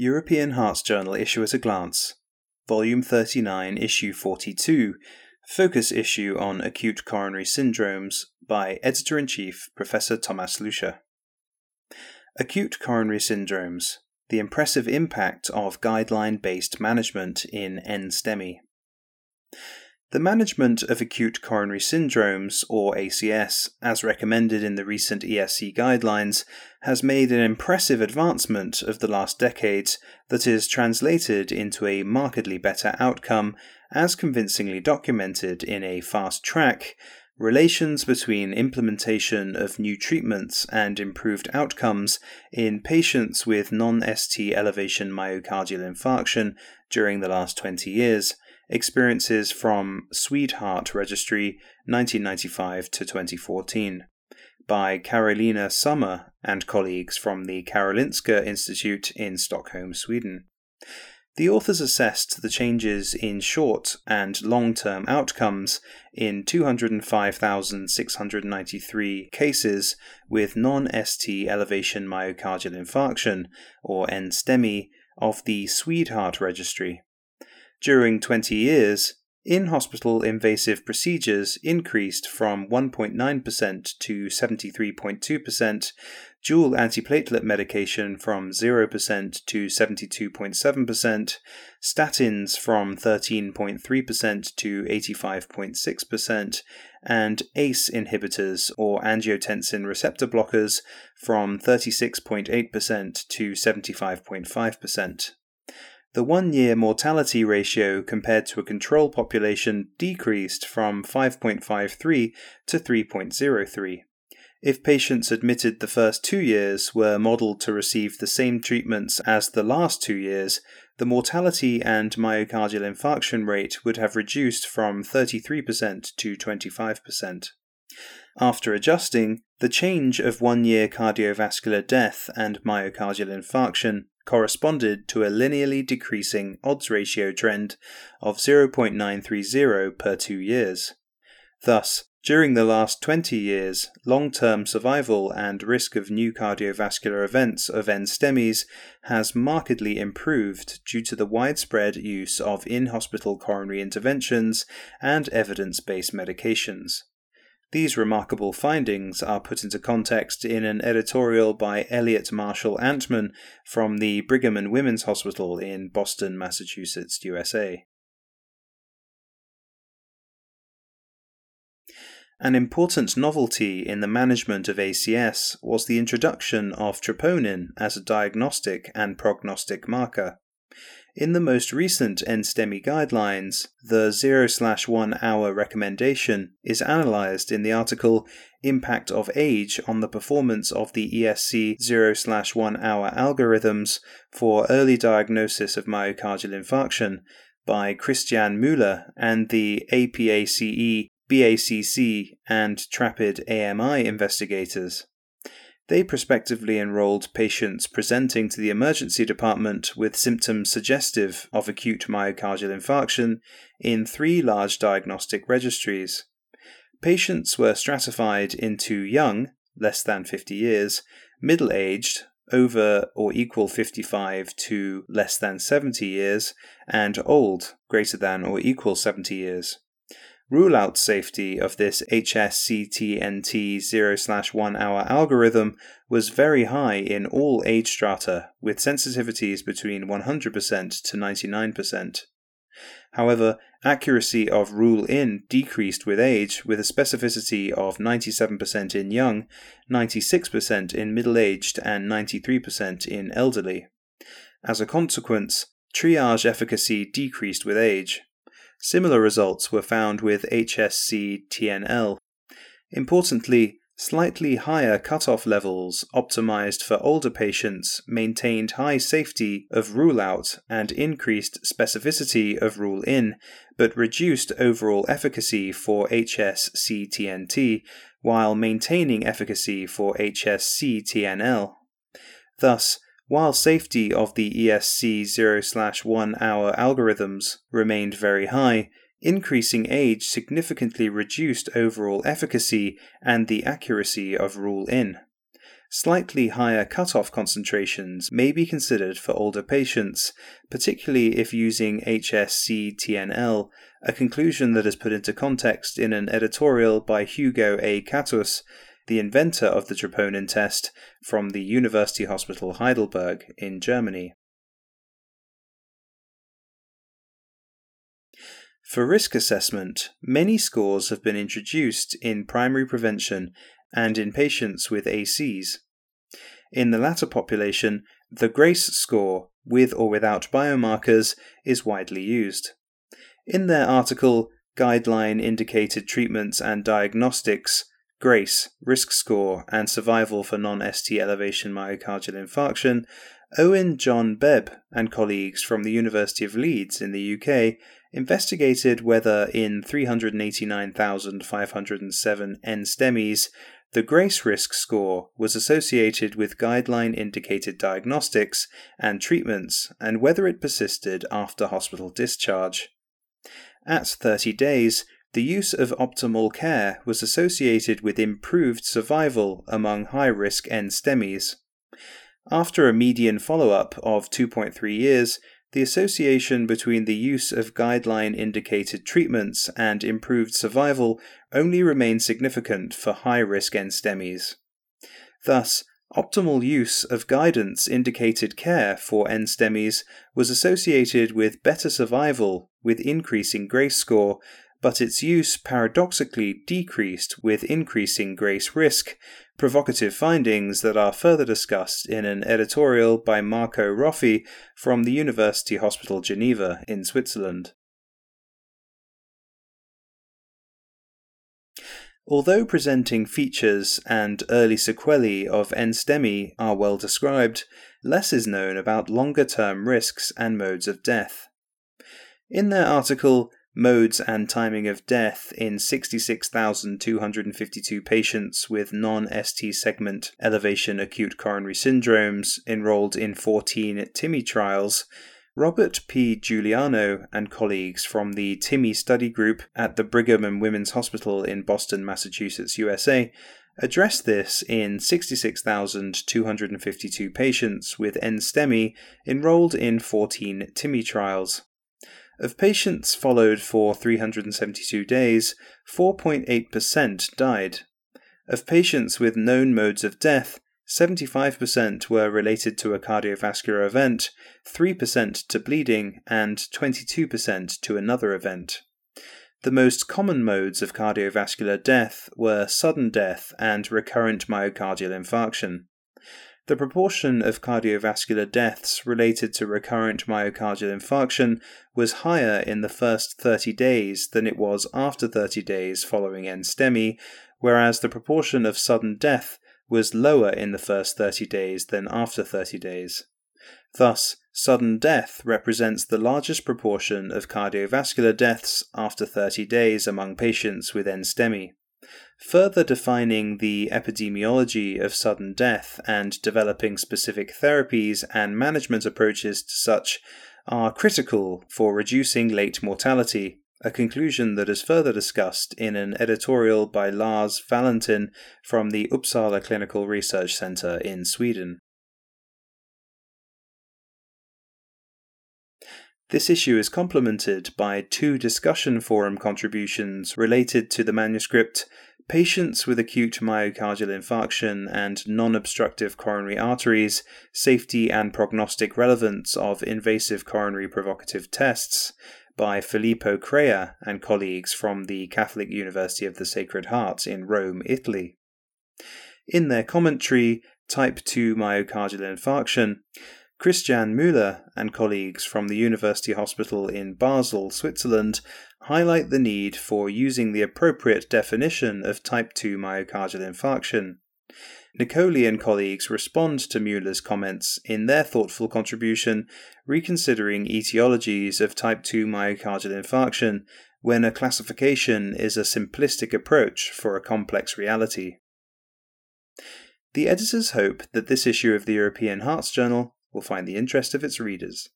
European Hearts Journal Issue at a Glance, Volume 39, Issue 42, Focus Issue on Acute Coronary Syndromes by Editor in Chief Professor Thomas Lüscher. Acute Coronary Syndromes The Impressive Impact of Guideline Based Management in NSTEMI. The management of acute coronary syndromes, or ACS, as recommended in the recent ESC guidelines, has made an impressive advancement of the last decades that is translated into a markedly better outcome, as convincingly documented in a fast track relations between implementation of new treatments and improved outcomes in patients with non ST elevation myocardial infarction during the last 20 years Experiences from SWEDEHEART Registry 1995 to 2014 by Karolina Szummer and colleagues from the Karolinska Institute in Stockholm, Sweden. The authors assessed the changes in short and long term outcomes in 205,693 cases with non ST elevation myocardial infarction, or NSTEMI, of the SWEDEHEART Registry. During 20 years, in hospital invasive procedures increased from 1.9% to 73.2%, dual antiplatelet medication from 0% to 72.7%, statins from 13.3% to 85.6%, and ACE inhibitors or angiotensin receptor blockers from 36.8% to 75.5%. The one year mortality ratio compared to a control population decreased from 5.53 to 3.03. If patients admitted the first two years were modelled to receive the same treatments as the last two years, the mortality and myocardial infarction rate would have reduced from 33% to 25%. After adjusting, the change of one year cardiovascular death and myocardial infarction corresponded to a linearly decreasing odds ratio trend of 0.930 per two years. Thus, during the last 20 years, long term survival and risk of new cardiovascular events of NSTEMIs has markedly improved due to the widespread use of in hospital coronary interventions and evidence based medications. These remarkable findings are put into context in an editorial by Elliot Marshall Antman from the Brigham and Women's Hospital in Boston, Massachusetts, USA. An important novelty in the management of ACS was the introduction of troponin as a diagnostic and prognostic marker. In the most recent NSTEMI guidelines, the 0 1 hour recommendation is analysed in the article Impact of Age on the Performance of the ESC 0 1 hour Algorithms for Early Diagnosis of Myocardial Infarction by Christian Müller and the APACE, BACC, and TRAPID AMI investigators. They prospectively enrolled patients presenting to the emergency department with symptoms suggestive of acute myocardial infarction in three large diagnostic registries. Patients were stratified into young, less than 50 years, middle aged, over or equal 55 to less than 70 years, and old, greater than or equal 70 years. Rule out safety of this HSCTNT 0 1 hour algorithm was very high in all age strata, with sensitivities between 100% to 99%. However, accuracy of rule in decreased with age, with a specificity of 97% in young, 96% in middle aged, and 93% in elderly. As a consequence, triage efficacy decreased with age. Similar results were found with HSC TNL. Importantly, slightly higher cutoff levels optimized for older patients maintained high safety of rule out and increased specificity of rule in, but reduced overall efficacy for HSCTNT while maintaining efficacy for HSCTNL. Thus, while safety of the ESC 0 1 hour algorithms remained very high, increasing age significantly reduced overall efficacy and the accuracy of rule in. slightly higher cutoff concentrations may be considered for older patients, particularly if using HSCTNL, a conclusion that is put into context in an editorial by Hugo A. Katus, the inventor of the troponin test, from the University Hospital Heidelberg in Germany. For risk assessment, many scores have been introduced in primary prevention and in patients with ACs. In the latter population, the GRACE score, with or without biomarkers, is widely used. In their article, Guideline Indicated Treatments and Diagnostics, GRACE, Risk Score, and Survival for Non ST Elevation Myocardial Infarction, Owen John Bebb and colleagues from the University of Leeds in the UK investigated whether in 389,507 NSTEMIs the GRACE risk score was associated with guideline indicated diagnostics and treatments and whether it persisted after hospital discharge. At 30 days, the use of optimal care was associated with improved survival among high risk NSTEMIs. After a median follow up of 2.3 years, the association between the use of guideline indicated treatments and improved survival only remained significant for high risk NSTEMIs. Thus, optimal use of guidance indicated care for NSTEMIs was associated with better survival with increasing GRACE score but its use paradoxically decreased with increasing grace risk, provocative findings that are further discussed in an editorial by Marco Roffi from the University Hospital Geneva in Switzerland. Although presenting features and early sequelae of NSTEMI are well described, less is known about longer term risks and modes of death. In their article, modes and timing of death in 66,252 patients with non ST segment elevation acute coronary syndromes enrolled in 14 TIMI trials. Robert P. Giuliano and colleagues from the TIMI study group at the Brigham and Women's Hospital in Boston, Massachusetts, USA, addressed this in 66,252 patients with NSTEMI enrolled in 14 TIMI trials. Of patients followed for 372 days, 4.8% died. Of patients with known modes of death, 75% were related to a cardiovascular event, 3% to bleeding, and 22% to another event. The most common modes of cardiovascular death were sudden death and recurrent myocardial infarction. The proportion of cardiovascular deaths related to recurrent myocardial infarction was higher in the first 30 days than it was after 30 days following NSTEMI, whereas the proportion of sudden death was lower in the first 30 days than after 30 days. Thus, sudden death represents the largest proportion of cardiovascular deaths after 30 days among patients with NSTEMI. Further defining the epidemiology of sudden death and developing specific therapies and management approaches to such are critical for reducing late mortality, a conclusion that is further discussed in an editorial by Lars Wallentin from the Uppsala Clinical Research Centre in Sweden. This issue is complemented by two discussion forum contributions related to the manuscript Patients with acute myocardial infarction and non obstructive coronary arteries, safety and prognostic relevance of invasive coronary provocative tests by Filippo Crea and colleagues from the Catholic University of the Sacred Heart in Rome, Italy. In their commentary, Type 2 myocardial infarction, Christian Müller and colleagues from the University Hospital in Basel, Switzerland, highlight the need for using the appropriate definition of type 2 myocardial infarction. Niccoli and colleagues respond to Müller's comments in their thoughtful contribution, reconsidering etiologies of type 2 myocardial infarction when a classification is a simplistic approach for a complex reality. The editors hope that this issue of the European Hearts Journal will find the interest of its readers.